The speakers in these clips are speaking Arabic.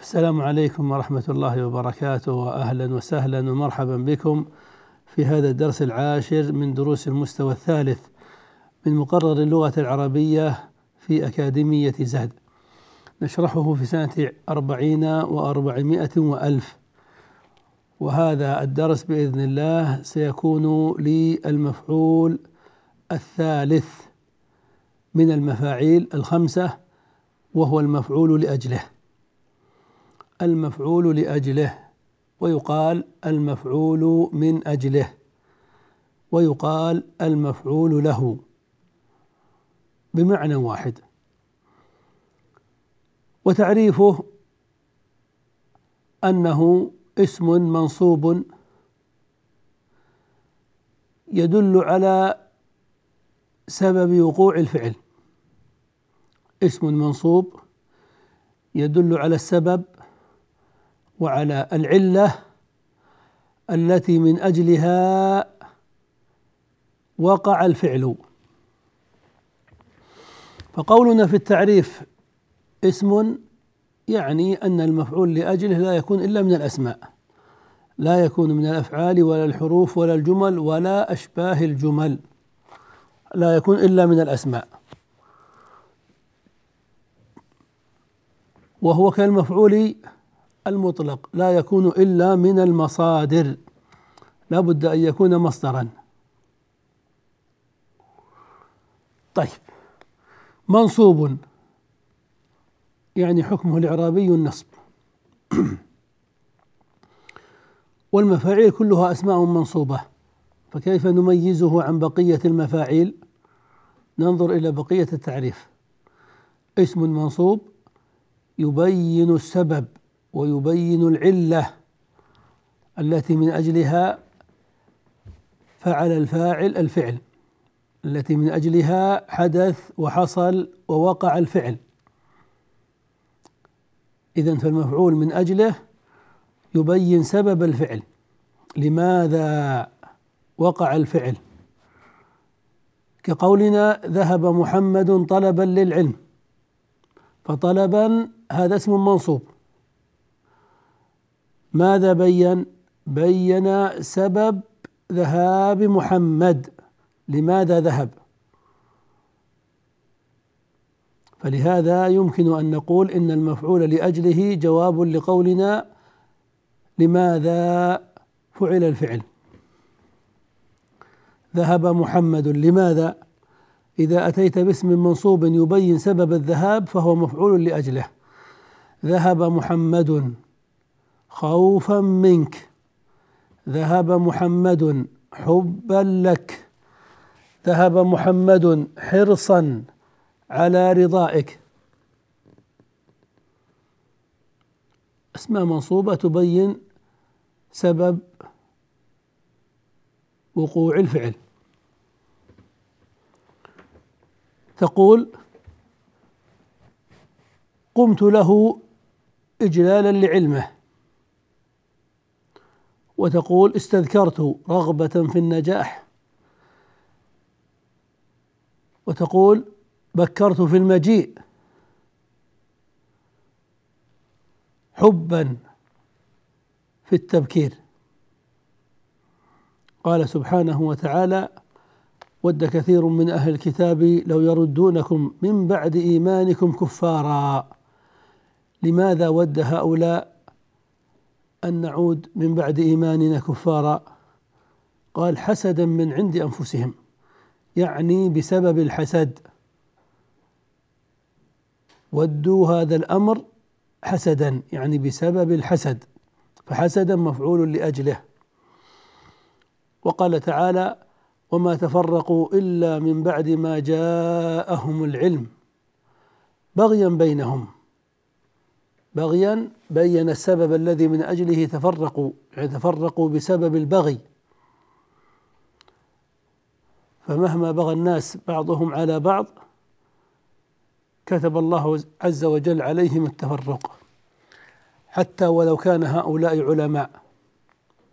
السلام عليكم ورحمة الله وبركاته وأهلا وسهلا ومرحبا بكم في هذا الدرس العاشر من دروس المستوى الثالث من مقرر اللغة العربية في أكاديمية زاد نشرحه في سنة أربعين وأربعمائة وألف. وهذا الدرس بإذن الله سيكون للمفعول الثالث من المفاعيل الخمسة وهو المفعول لأجله. المفعول لأجله ويقال المفعول من أجله ويقال المفعول له بمعنى واحد. وتعريفه أنه اسم منصوب يدل على سبب وقوع الفعل. اسم منصوب يدل على السبب وعلى العلة التي من أجلها وقع الفعل. فقولنا في التعريف اسم يعني أن المفعول لأجله لا يكون إلا من الأسماء. لا يكون من الأفعال ولا الحروف ولا الجمل ولا أشباه الجمل. لا يكون إلا من الأسماء. وهو كالمفعول المطلق لا يكون إلا من المصادر. لا بد أن يكون مصدرا. طيب. منصوب. يعني حكمه الإعرابي النصب. والمفاعيل كلها أسماء منصوبة. فكيف نميزه عن بقية المفاعيل؟ ننظر إلى بقية التعريف. اسم منصوب يبين السبب. ويبين العلة التي من أجلها فعل الفاعل الفعل التي من أجلها حدث وحصل ووقع الفعل. إذا فالمفعول من أجله يبين سبب الفعل لماذا وقع الفعل. كقولنا ذهب محمد طلبا للعلم فطلبا هذا اسم منصوب. ماذا بين؟ بين سبب ذهاب محمد. لماذا ذهب؟ فلهذا يمكن أن نقول إن المفعول لأجله جواب لقولنا لماذا فعل الفعل. ذهب محمد لماذا؟ إذا أتيت باسم منصوب يبين سبب الذهاب فهو مفعول لأجله. ذهب محمد خوفا منك. ذهب محمد حبا لك. ذهب محمد حرصا على رضائك. اسماء منصوبة تبين سبب وقوع الفعل. تقول قمت له اجلالا لعلمه. وتقول استذكرت رغبة في النجاح. وتقول بكرت في المجيء. حبا في التبكير. قال سبحانه وتعالى ود كثير من أهل الكتاب لو يردونكم من بعد إيمانكم كفارا. لماذا ود هؤلاء أن نعود من بعد إيماننا كفارا. قال حسدا من عند أنفسهم يعني بسبب الحسد. ودوا هذا الأمر حسدا يعني بسبب الحسد فحسدا مفعول لأجله. وقال تعالى وما تفرقوا إلا من بعد ما جاءهم العلم بغيا بينهم. بغيا بين السبب الذي من أجله تفرقوا يعني تفرقوا بسبب البغي. فمهما بغى الناس بعضهم على بعض كتب الله عز وجل عليهم التفرق. حتى ولو كان هؤلاء علماء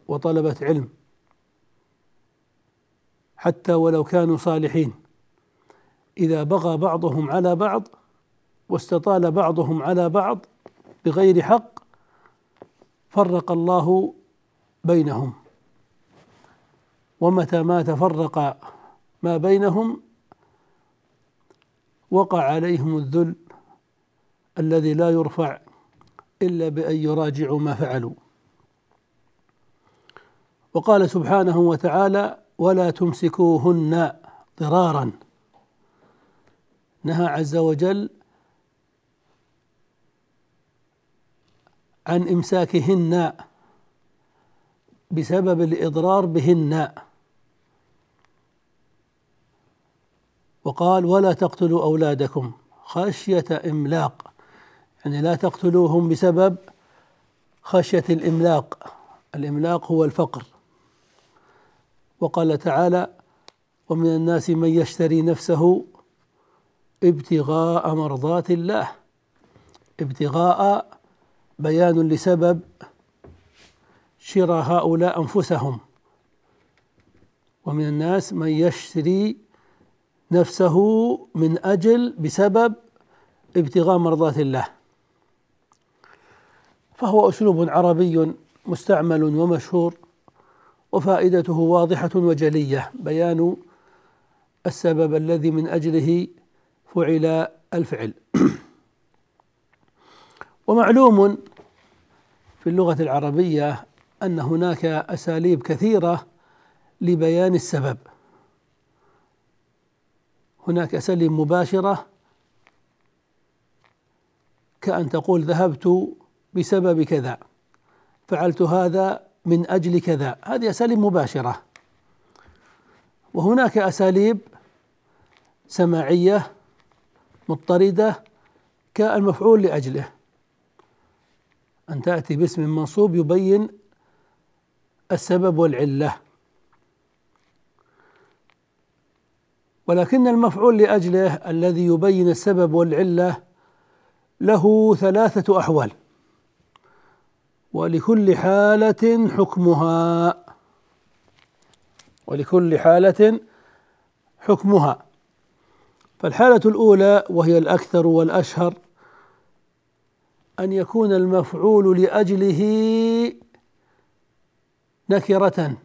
وطلبة علم حتى ولو كانوا صالحين إذا بغى بعضهم على بعض واستطال بعضهم على بعض بغير حق فرق الله بينهم. ومتى ما تفرق ما بينهم وقع عليهم الذل الذي لا يرفع إلا بأن يراجعوا ما فعلوا. وقال سبحانه وتعالى ولا تمسكوهن ضرارا نهى عز وجل عن إمساكهن بسبب الإضرار بهن. وقال ولا تقتلوا أولادكم. خشية إملاق. يعني لا تقتلوهم بسبب خشية الإملاق. الإملاق هو الفقر. وقال تعالى ومن الناس من يشتري نفسه ابتغاء مرضات الله. ابتغاء بيان لسبب شراء هؤلاء أنفسهم. ومن الناس من يشتري نفسه من أجل بسبب ابتغاء مرضات الله. فهو أسلوب عربي مستعمل ومشهور وفائدته واضحة وجلية. بيان السبب الذي من أجله فعل الفعل. ومعلوم في اللغة العربية أن هناك أساليب كثيرة لبيان السبب. هناك أساليب مباشرة كأن تقول ذهبت بسبب كذا فعلت هذا من أجل كذا. هذه أساليب مباشرة. وهناك أساليب سماعية مضطردة كالمفعول لأجله. أن تأتي باسم منصوب يبين السبب والعلة. ولكن المفعول لأجله الذي يبين السبب والعلة له ثلاثة أحوال. ولكل حالة حكمها. ولكل حالة حكمها. فالحالة الأولى وهي الأكثر والأشهر أن يكون المفعول لأجله نكرة.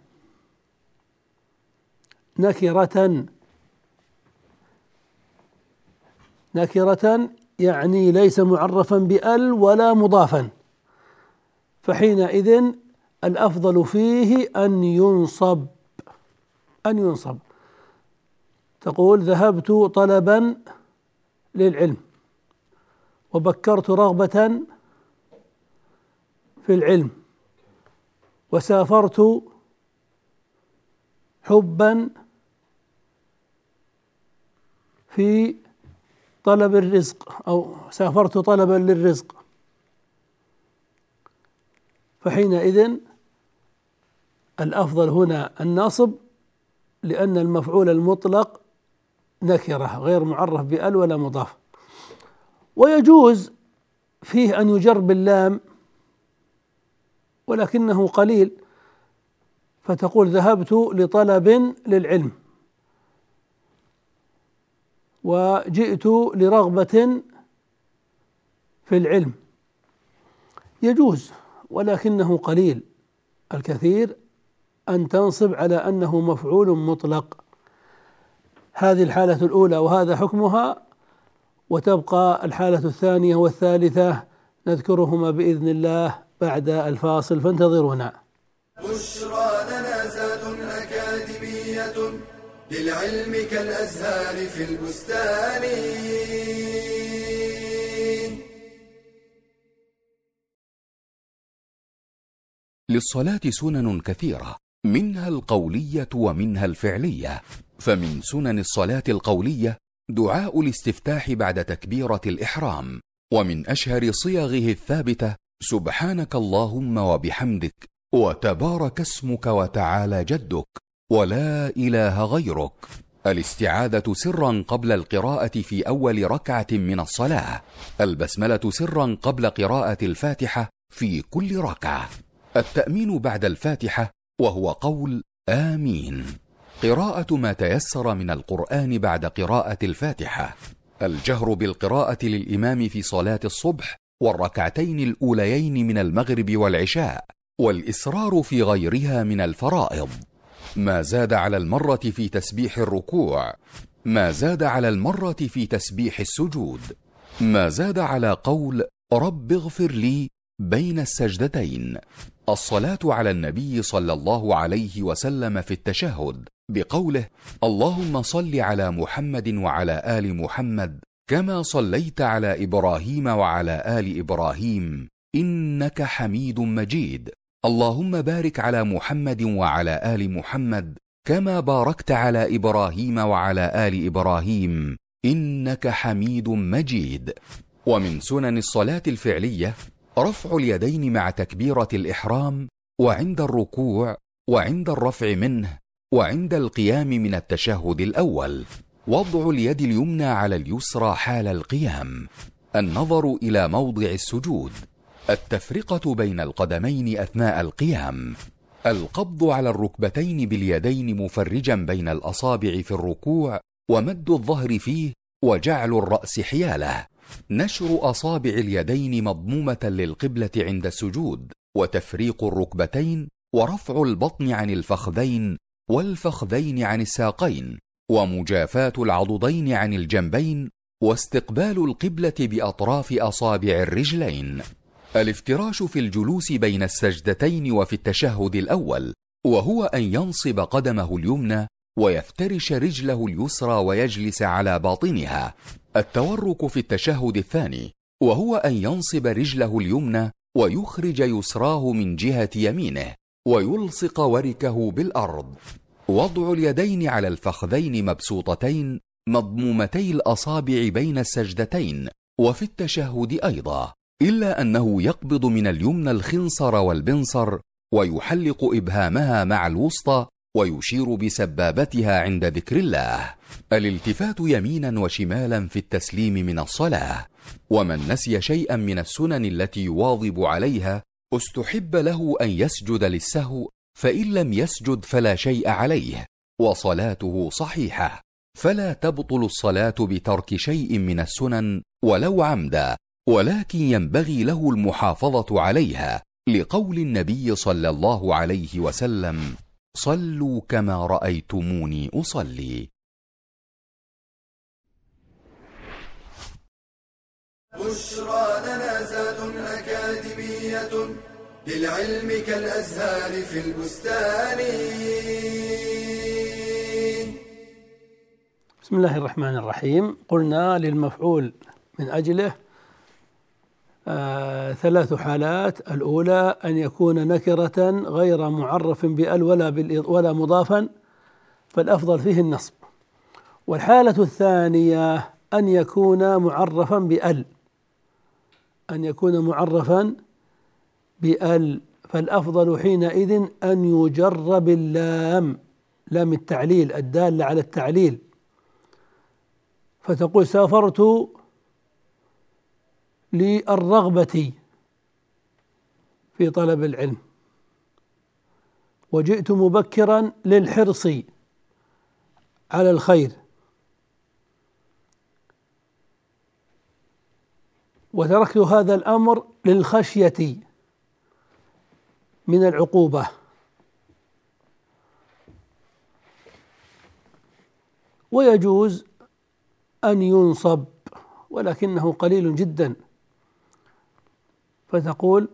نكرة. نكرة يعني ليس معرفا بأل ولا مضافا. فحينئذ الأفضل فيه أن ينصب. أن ينصب. تقول ذهبت طلبا للعلم. وبكرت رغبة في العلم. وسافرت حبا في طلب الرزق أو سافرت طلبا للرزق. فحينئذ الأفضل هنا النصب لأن المفعول المطلق نكرة غير معرف بأل ولا مضاف. ويجوز فيه أن يجر باللام ولكنه قليل. فتقول ذهبت لطلب للعلم وجئت لرغبة في العلم. يجوز ولكنه قليل. الكثير أن تنصب على أنه مفعول مطلق. هذه الحالة الأولى وهذا حكمها وتبقى الحالة الثانية والثالثة نذكرهما بإذن الله بعد الفاصل فانتظرونا بشرى لنا زاد أكاديمية للعلم كالأزهار في البستان. للصلاة سنن كثيرة منها القولية ومنها الفعلية فمن سنن الصلاة القولية دعاء الاستفتاح بعد تكبيرة الإحرام. ومن أشهر صيغه الثابتة سبحانك اللهم وبحمدك وتبارك اسمك وتعالى جدك ولا إله غيرك. الاستعاذة سرا قبل القراءة في أول ركعة من الصلاة. البسملة سرا قبل قراءة الفاتحة في كل ركعة. التأمين بعد الفاتحة وهو قول آمين. قراءة ما تيسر من القرآن بعد قراءة الفاتحة. الجهر بالقراءة للإمام في صلاة الصبح والركعتين الأوليين من المغرب والعشاء والإسرار في غيرها من الفرائض. ما زاد على المرة في تسبيح الركوع ما زاد على المرة في تسبيح السجود ما زاد على قول رب اغفر لي بين السجدتين. الصلاة على النبي صلى الله عليه وسلم في التشهد بقوله اللهم صل على محمد وعلى آل محمد كما صليت على إبراهيم وعلى آل إبراهيم إنك حميد مجيد. اللهم بارك على محمد وعلى آل محمد كما باركت على إبراهيم وعلى آل إبراهيم إنك حميد مجيد. ومن سنن الصلاة الفعلية رفع اليدين مع تكبيرة الإحرام وعند الركوع وعند الرفع منه وعند القيام من التشهد الأول وضع اليد اليمنى على اليسرى حال القيام. النظر إلى موضع السجود. التفرقة بين القدمين أثناء القيام. القبض على الركبتين باليدين مفرجا بين الأصابع في الركوع ومد الظهر فيه وجعل الرأس حيالة. نشر أصابع اليدين مضمومة للقبلة عند السجود وتفريق الركبتين ورفع البطن عن الفخذين والفخذين عن الساقين ومجافاة العضدين عن الجنبين واستقبال القبلة بأطراف أصابع الرجلين. الافتراش في الجلوس بين السجدتين وفي التشهد الأول وهو أن ينصب قدمه اليمنى ويفترش رجله اليسرى ويجلس على باطنها. التورك في التشهد الثاني وهو أن ينصب رجله اليمنى ويخرج يسراه من جهة يمينه. ويلصق وركه بالأرض. وضع اليدين على الفخذين مبسوطتين مضمومتي الأصابع بين السجدتين وفي التشهد أيضا. إلا أنه يقبض من اليمنى الخنصر والبنصر ويحلق إبهامها مع الوسطى ويشير بسبابتها عند ذكر الله. الالتفات يمينا وشمالا في التسليم من الصلاة. ومن نسي شيئا من السنن التي يواظب عليها استحب له أن يسجد للسهو فإن لم يسجد فلا شيء عليه وصلاته صحيحة. فلا تبطل الصلاة بترك شيء من السنن ولو عمدا ولكن ينبغي له المحافظة عليها لقول النبي صلى الله عليه وسلم صلوا كما رأيتموني أصلي. بشرى لنا زاد أكاديمية للعلم كالأزهار في البستان. بسم الله الرحمن الرحيم. قلنا للمفعول من أجله آه ثلاث حالات. الأولى أن يكون نكرة غير معرف بأل ولا ولا مضافا فالأفضل فيه النصب. والحالة الثانية أن يكون معرفا بأل. أن يكون معرفا بأل فالأفضل حينئذ أن يجر باللام لام التعليل الدالة على التعليل. فتقول سافرت للرغبة في طلب العلم وجئت مبكرا للحرص على الخير. وتركت هذا الأمر للخشية من العقوبة. ويجوز أن ينصب ولكنه قليل جدا. فتقول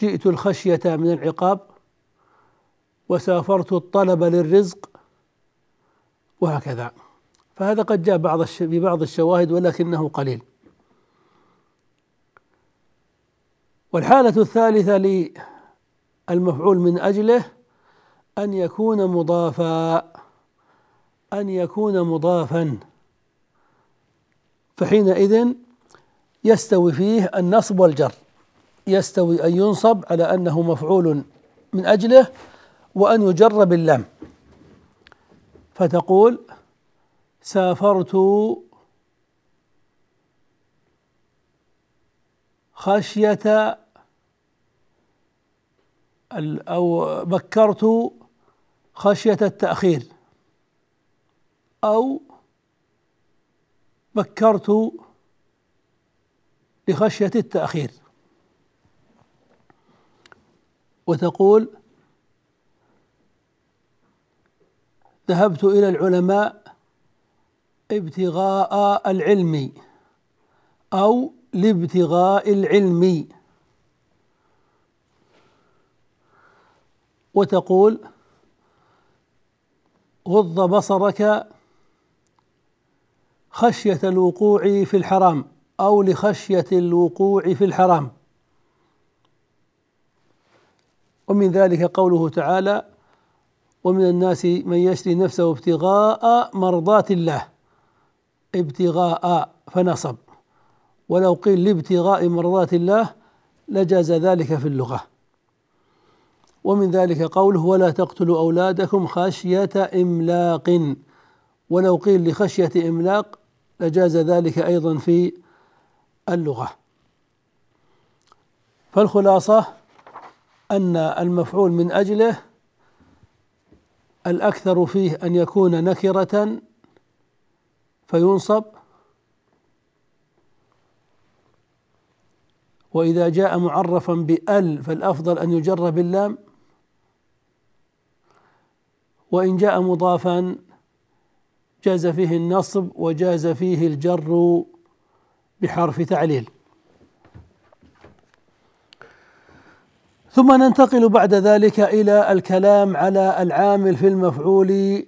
جئت الخشية من العقاب وسافرت الطلب للرزق وهكذا. فهذا قد جاء بعض في بعض الشواهد ولكنه قليل. والحالة الثالثة للمفعول من أجله أن يكون مضافا أن يكون مضافا. فحينئذ يستوي فيه النصب والجر يستوي أن ينصب على أنه مفعول من أجله وأن يجر باللام. فتقول سافرت خشية أو بكرت خشية التأخير. أو بكرت لخشية التأخير. وتقول ذهبت إلى العلماء ابتغاء العلم أو لابتغاء العلم. وتقول غض بصرك خشية الوقوع في الحرام أو لخشية الوقوع في الحرام. ومن ذلك قوله تعالى ومن الناس من يشري نفسه ابتغاء مرضات الله. ابتغاء فنصب. ولو قيل لابتغاء مرضات الله لجاز ذلك في اللغة. ومن ذلك قوله ولا تقتلوا أولادكم خشية إملاق. ولو قيل لخشية إملاق لجاز ذلك أيضا في اللغة. فالخلاصة أن المفعول من أجله الأكثر فيه أن يكون نكرة فينصب. وإذا جاء معرفا بأل فالأفضل أن يجر باللام وإن جاء مضافا جاز فيه النصب وجاز فيه الجر بحرف تعليل. ثم ننتقل بعد ذلك إلى الكلام على العامل في المفعول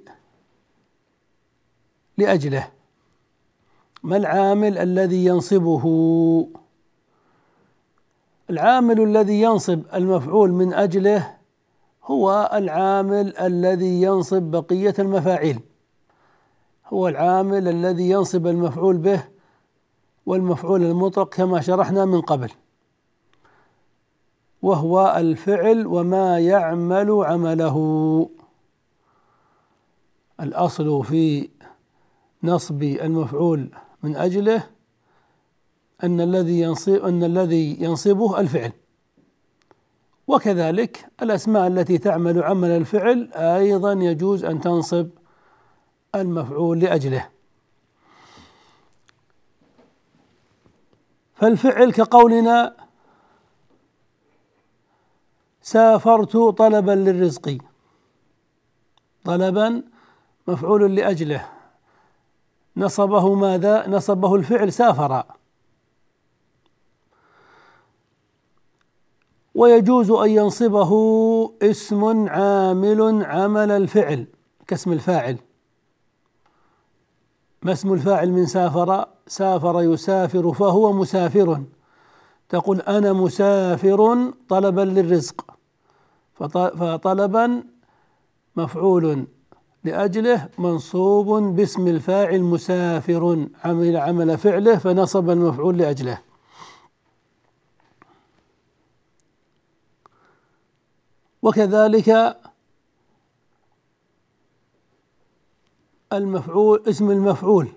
لأجله. ما العامل الذي ينصبه؟ العامل الذي ينصب المفعول من أجله هو العامل الذي ينصب بقية المفاعيل. هو العامل الذي ينصب المفعول به والمفعول المطلق كما شرحنا من قبل. وهو الفعل وما يعمل عمله. الأصل في نصب المفعول من أجله أن الذي ينصب أن الذي ينصبه الفعل. وكذلك الأسماء التي تعمل عمل الفعل أيضا يجوز أن تنصب المفعول لأجله. فالفعل كقولنا سافرت طلبا للرزق. طلبا مفعول لأجله. نصبه ماذا؟ نصبه الفعل سافر. ويجوز أن ينصبه اسم عامل عمل الفعل كاسم الفاعل. ما اسم الفاعل من سافر؟ سافر يسافر فهو مسافر. تقول أنا مسافر طلبا للرزق. فطلبا مفعول لأجله منصوب باسم الفاعل مسافر عمل عمل فعله فنصب المفعول لأجله. وكذلك المفعول اسم المفعول.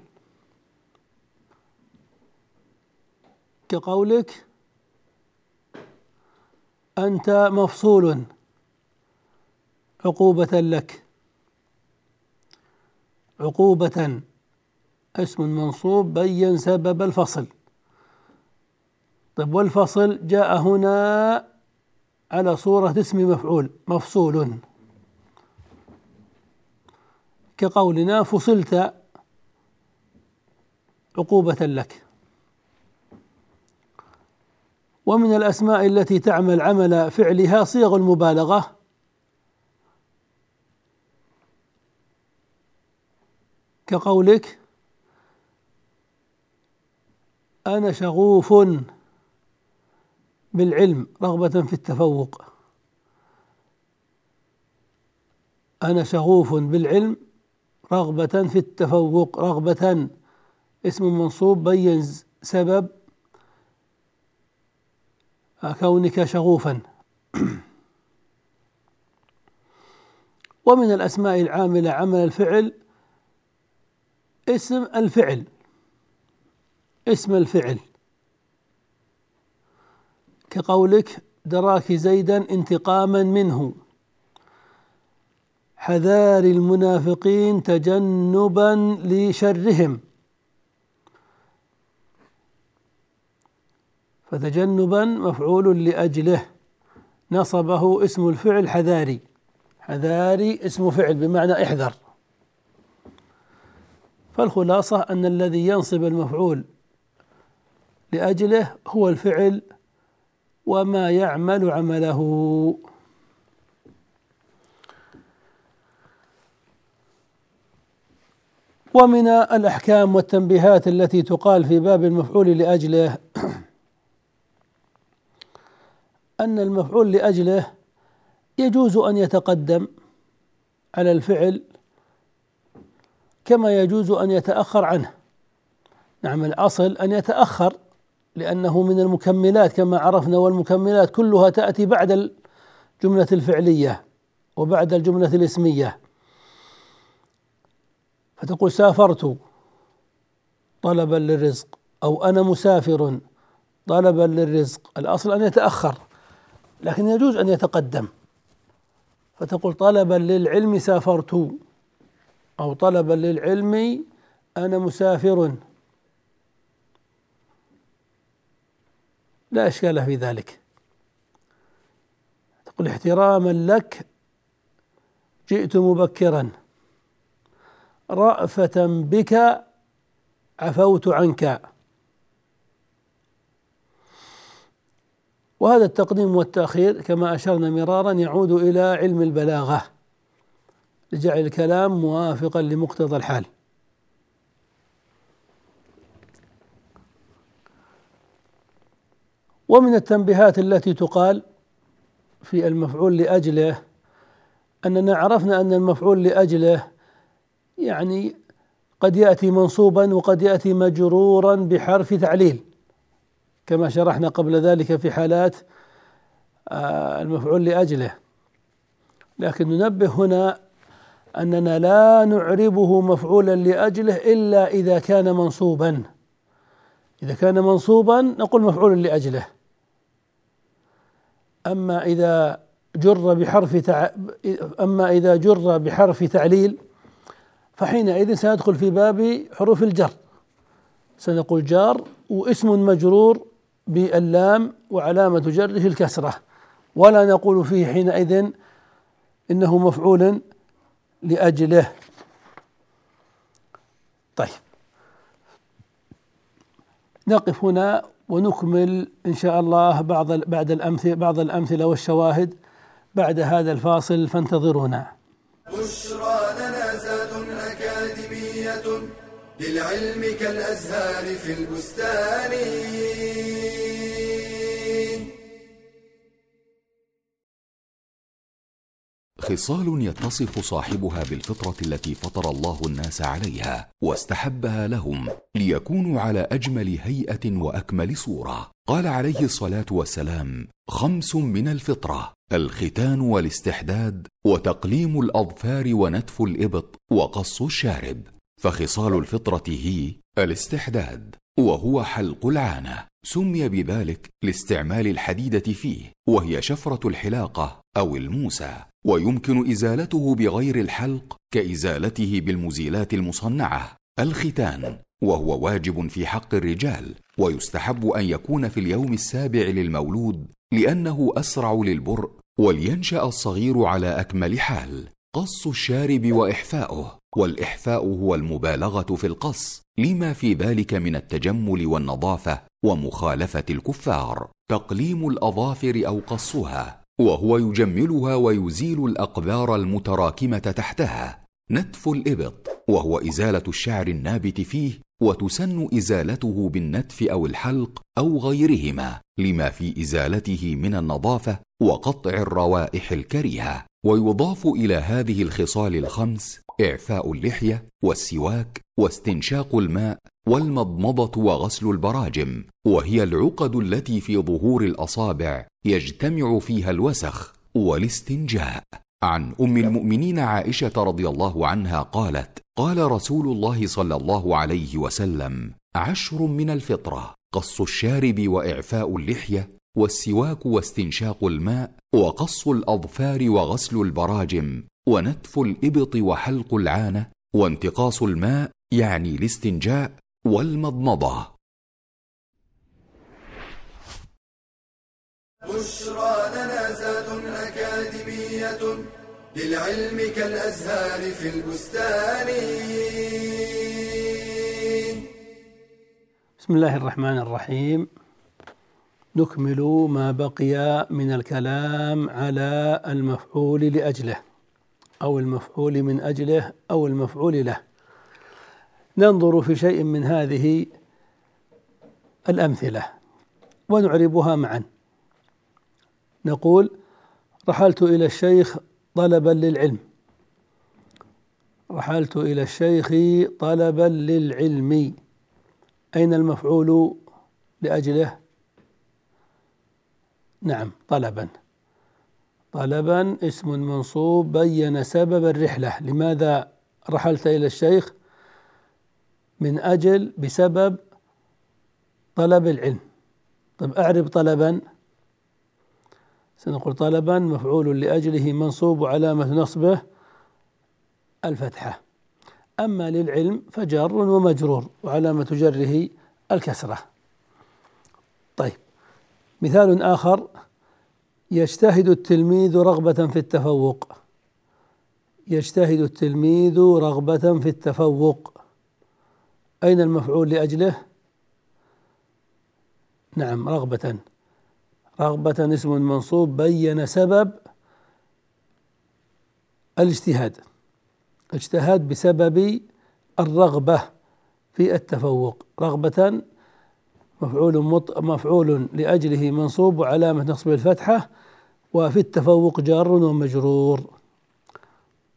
كقولك أنت مفصول عقوبة لك. عقوبة اسم منصوب بين سبب الفصل. طيب والفصل جاء هنا على صورة اسم مفعول مفصول. كقولنا فصلت عقوبة لك. ومن الأسماء التي تعمل عمل فعلها صيغ المبالغة. كقولك أنا شغوف بالعلم رغبة في التفوق. أنا شغوف بالعلم رغبة في التفوق رغبة. اسم منصوب بين سبب كونك شغوفا. ومن الأسماء العاملة عمل الفعل اسم الفعل. اسم الفعل. كقولك دراك زيدا انتقاما منه. حذار المنافقين تجنبا لشرهم. فتجنبا مفعول لأجله. نصبه اسم الفعل حذاري. حذاري اسم فعل بمعنى احذر. فالخلاصة أن الذي ينصب المفعول لأجله هو الفعل وما يعمل عمله. ومن الأحكام والتنبيهات التي تقال في باب المفعول لأجله أن المفعول لأجله يجوز أن يتقدم على الفعل كما يجوز أن يتأخر عنه. نعم الأصل أن يتأخر. لأنه من المكملات كما عرفنا والمكملات كلها تأتي بعد الجملة الفعلية وبعد الجملة الاسمية. فتقول سافرت طلبا للرزق أو أنا مسافر طلبا للرزق. الأصل أن يتأخر لكن يجوز أن يتقدم. فتقول طلبا للعلم سافرت أو طلبا للعلم أنا مسافر. لا إشكال في ذلك. تقول احتراما لك جئت مبكرا. رأفة بك عفوت عنك. وهذا التقديم والتأخير كما أشرنا مرارا يعود إلى علم البلاغة لجعل الكلام موافقا لمقتضى الحال. ومن التنبيهات التي تقال في المفعول لأجله أننا عرفنا أن المفعول لأجله يعني قد يأتي منصوبا وقد يأتي مجرورا بحرف تعليل كما شرحنا قبل ذلك في حالات آه، المفعول لأجله. لكن ننبه هنا أننا لا نعربه مفعولا لأجله إلا إذا كان منصوبا. إذا كان منصوبا نقول مفعول لأجله. أما إذا جر بحرف تع... أما إذا جر بحرف تعليل فحينئذ سندخل في باب حروف الجر. سنقول جار واسم مجرور باللام وعلامة جره الكسرة. ولا نقول فيه حينئذ إنه مفعول لأجله. طيب. نقف هنا ونكمل إن شاء الله بعض بعد الأمثلة بعض الأمثلة والشواهد بعد هذا الفاصل فانتظرونا. بشرى لنا زاد أكاديمية للعلم كالأزهار في البستان. خصال يتصف صاحبها بالفطرة التي فطر الله الناس عليها واستحبها لهم ليكونوا على أجمل هيئة وأكمل صورة. قال عليه الصلاة والسلام خمس من الفطرة الختان والاستحداد وتقليم الأظفار ونتف الإبط وقص الشارب. فخصال الفطرة هي الاستحداد وهو حلق العانة. سمي بذلك لاستعمال الحديدة فيه وهي شفرة الحلاقة أو الموسى ويمكن إزالته بغير الحلق كإزالته بالمزيلات المصنعة. الختان وهو واجب في حق الرجال ويستحب أن يكون في اليوم السابع للمولود لأنه أسرع للبرء ولينشأ الصغير على أكمل حال. قص الشارب وإحفاؤه والإحفاء هو المبالغة في القص لما في ذلك من التجمل والنظافة ومخالفة الكفار. تقليم الأظافر أو قصها. وهو يجملها ويزيل الاقذار المتراكمة تحتها. نتف الإبط وهو إزالة الشعر النابت فيه وتسن إزالته بالنتف أو الحلق أو غيرهما لما في إزالته من النظافة وقطع الروائح الكريهة. ويضاف إلى هذه الخصال الخمس إعفاء اللحية والسواك واستنشاق الماء والمضمضة وغسل البراجم وهي العقد التي في ظهور الأصابع يجتمع فيها الوسخ والاستنجاء. عن أم المؤمنين عائشة رضي الله عنها قالت قال رسول الله صلى الله عليه وسلم عشر من الفطرة قص الشارب وإعفاء اللحية والسواك واستنشاق الماء وقص الأظفار وغسل البراجم ونتف الإبط وحلق العانة وانتقاص الماء يعني الاستنجاء والمضمضة. بشرى لنا زاد أكاديمية للعلم كالأزهار في البستان. بسم الله الرحمن الرحيم. نكمل ما بقي من الكلام على المفعول لأجله أو المفعول من أجله أو المفعول له. ننظر في شيء من هذه الأمثلة ونعربها معا. نقول رحلت إلى الشيخ طلبا للعلم. رحلت إلى الشيخ طلبا للعلم. أين المفعول لأجله؟ نعم طلبا. طلبا اسم منصوب بين سبب الرحلة. لماذا رحلت إلى الشيخ؟ من أجل بسبب طلب العلم. طيب أعرب طلبا. سنقول طلبا مفعول لأجله منصوب وعلامة نصبه الفتحة. أما للعلم فجر ومجرور وعلامة جره الكسرة. طيب مثال آخر. يجتهد التلميذ رغبة في التفوق. يجتهد التلميذ رغبة في التفوق. أين المفعول لأجله؟ نعم رغبة. رغبة اسم منصوب بين سبب الاجتهاد. اجتهاد بسبب الرغبة في التفوق. رغبة مفعول مط... مفعول لأجله منصوب وعلامة نصب الفتحة وفي التفوق جار ومجرور.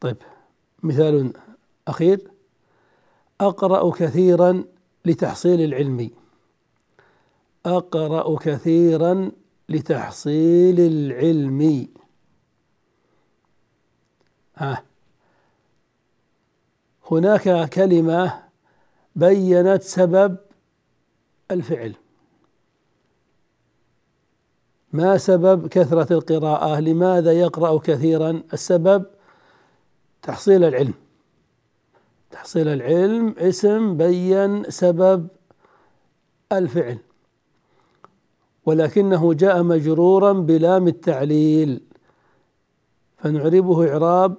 طيب مثال أخير. أقرأ كثيرا لتحصيل العلم. أقرأ كثيرا لتحصيل العلم. ها. هناك كلمة بينت سبب الفعل. ما سبب كثرة القراءة؟ لماذا يقرأ كثيرا السبب؟ تحصيل العلم. تحصيل العلم اسم بين سبب الفعل. ولكنه جاء مجرورا بلام التعليل فنعربه إعراب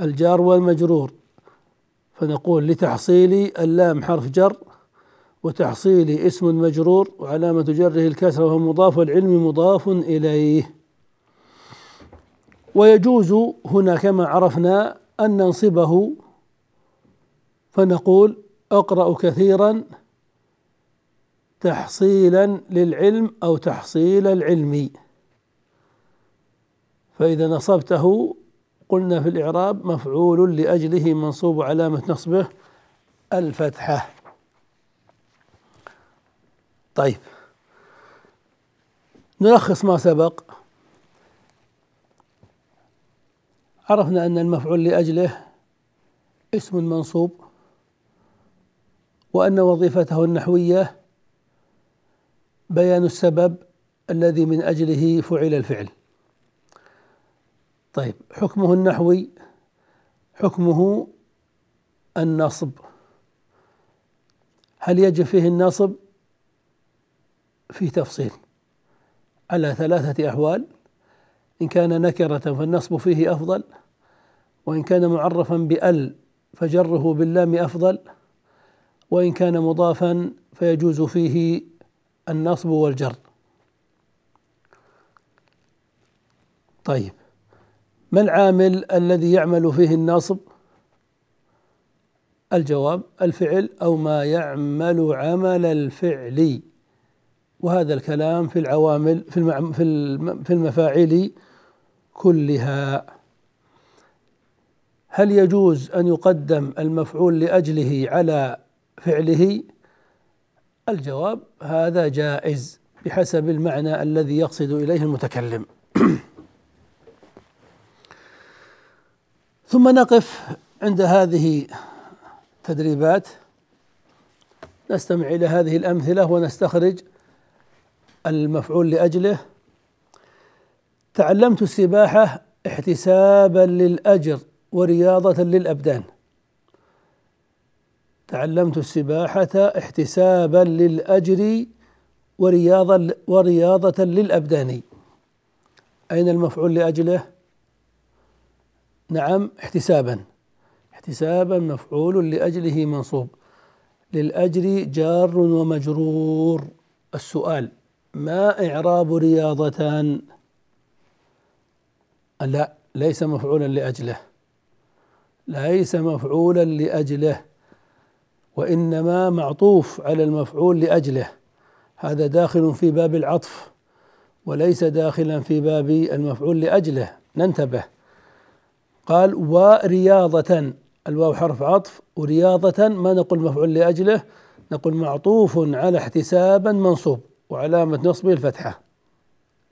الجار والمجرور. فنقول لتحصيل اللام حرف جر وتحصيل اسم مجرور وعلامة جره الكسرة وهو مضاف العلم مضاف إليه. ويجوز هنا كما عرفنا أن ننصبه فنقول أقرأ كثيرا تحصيلا للعلم أو تحصيل العلم. فإذا نصبته قلنا في الإعراب مفعول لأجله منصوب علامة نصبه الفتحة. طيب. نلخص ما سبق. عرفنا أن المفعول لأجله اسم منصوب وأن وظيفته النحوية بيان السبب الذي من أجله فعل الفعل. طيب حكمه النحوي حكمه النصب. هل يجب فيه النصب؟ في تفصيل. على ثلاثة أحوال. إن كان نكرة فالنصب فيه أفضل وإن كان معرفا بأل فجره باللام أفضل وإن كان مضافا فيجوز فيه النصب والجر. طيب ما العامل الذي يعمل فيه النصب؟ الجواب الفعل أو ما يعمل عمل الفعل وهذا الكلام في العوامل في في المفاعيل كلها. هل يجوز أن يقدم المفعول لأجله على فعله؟ الجواب هذا جائز بحسب المعنى الذي يقصد إليه المتكلم. ثم نقف عند هذه تدريبات. نستمع إلى هذه الأمثلة ونستخرج المفعول لأجله. تعلمت السباحة احتسابا للأجر ورياضة للأبدان. تعلمت السباحة احتسابا للأجر ورياضة ورياضة للأبدان. أين المفعول لأجله؟ نعم احتسابا. احتسابا مفعول لأجله منصوب. للأجر جار ومجرور. السؤال ما إعراب رياضة لا ليس مفعولا لأجله. ليس مفعولا لأجله وإنما معطوف على المفعول لأجله. هذا داخل في باب العطف وليس داخلا في باب المفعول لأجله. ننتبه. قال ورياضة الواو حرف عطف. ورياضة ما نقول مفعول لأجله نقول معطوف على احتسابا منصوب وعلامة نصبه الفتحة.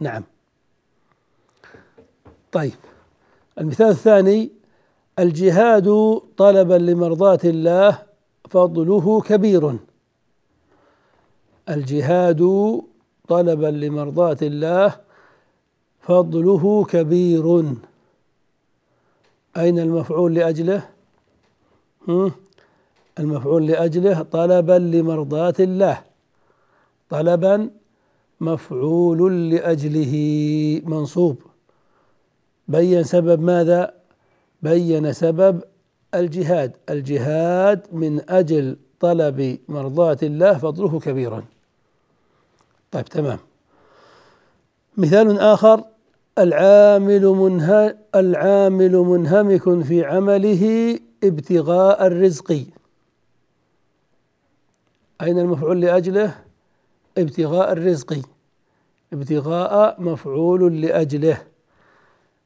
نعم. طيب. المثال الثاني الجهاد طلبا لمرضاة الله فضله كبير. الجهاد طلبا لمرضاة الله فضله كبير. أين المفعول لأجله؟ المفعول لأجله طلبا لمرضاة الله. طلبا مفعول لأجله منصوب. بين سبب ماذا؟ بين سبب الجهاد. الجهاد من أجل طلب مرضاة الله فضله كبير طيب تمام. مثال آخر. العامل منه العامل منهمك في عمله ابتغاء الرزق. أين المفعول لأجله؟ ابتغاء الرزق. ابتغاء مفعول لأجله.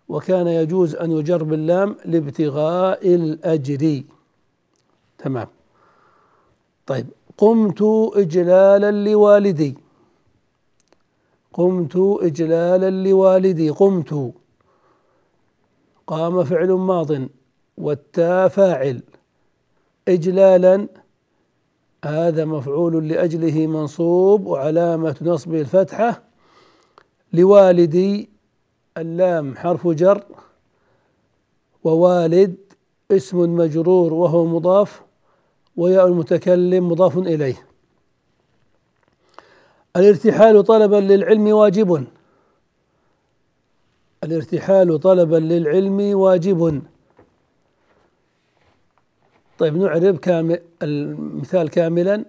وكان يجوز أن يجر باللام لابتغاء الأجر. تمام. طيب. قمت إجلالا لوالدي. قمت إجلالا لوالدي. قمت. قام فعل ماض والتاء فاعل. إجلالا. هذا مفعول لأجله منصوب وعلامة نصبه الفتحة لوالدي اللام حرف جر ووالد اسم مجرور وهو مضاف وياء المتكلم مضاف إليه. الارتحال طلبا للعلم واجب. الارتحال طلبا للعلم واجب. طيب نعرب كامل المثال كاملا.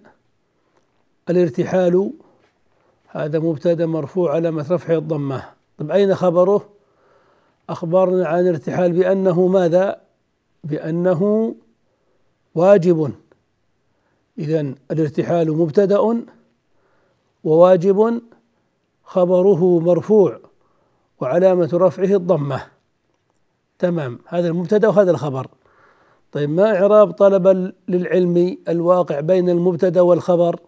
الارتحال هذا مبتدأ مرفوع علامة رفعه الضمة. طيب أين خبره؟ أخبرنا عن الارتحال بأنه ماذا؟ بأنه واجب. إذا الارتحال مبتدأ وواجب خبره مرفوع وعلامة رفعه الضمة. تمام هذا المبتدأ وهذا الخبر. طيب ما إعراب طلب للعلم الواقع بين المبتدأ والخبر؟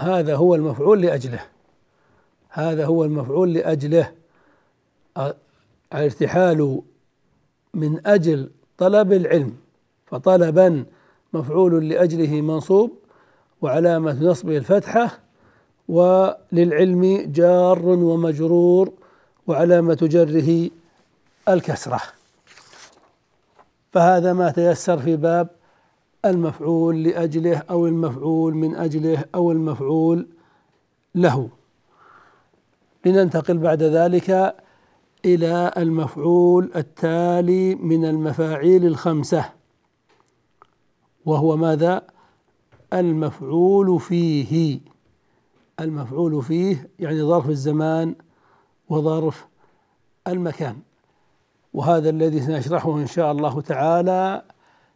هذا هو المفعول لأجله. هذا هو المفعول لأجله. الارتحال من أجل طلب العلم فطلبا مفعول لأجله منصوب وعلامة نصبه الفتحة وللعلم جار ومجرور وعلامة جره الكسرة. فهذا ما تيسر في باب المفعول لأجله أو المفعول من أجله أو المفعول له. لننتقل بعد ذلك إلى المفعول التالي من المفاعيل الخمسة وهو ماذا؟ المفعول فيه. المفعول فيه يعني ظرف الزمان وظرف المكان. وهذا الذي سنشرحه إن شاء الله تعالى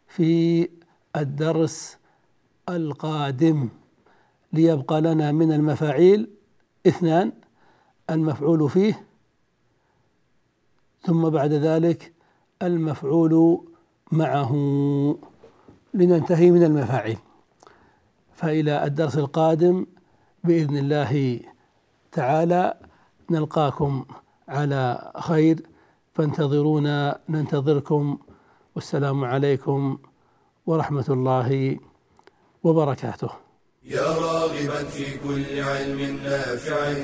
في الدرس القادم ليبقى لنا من المفاعيل اثنان. المفعول فيه ثم بعد ذلك المفعول معه. لننتهي من المفاعيل. فإلى الدرس القادم بإذن الله تعالى نلقاكم على خير. فانتظرونا ننتظركم. والسلام عليكم ورحمة الله وبركاته. يا راغبا في كل علم نافع.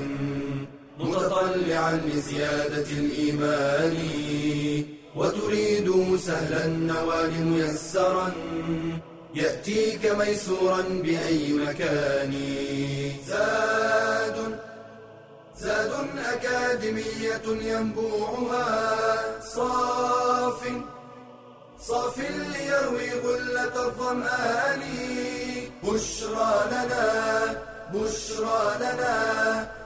متطلعا لزيادة الإيمان وتريد سهلا النوال ميسرا يأتيك ميسورا بأي مكان. زاد زاد أكاديمية ينبوعها صاف صاف ليروي غلة الظمآن. بشرى لنا بشرى لنا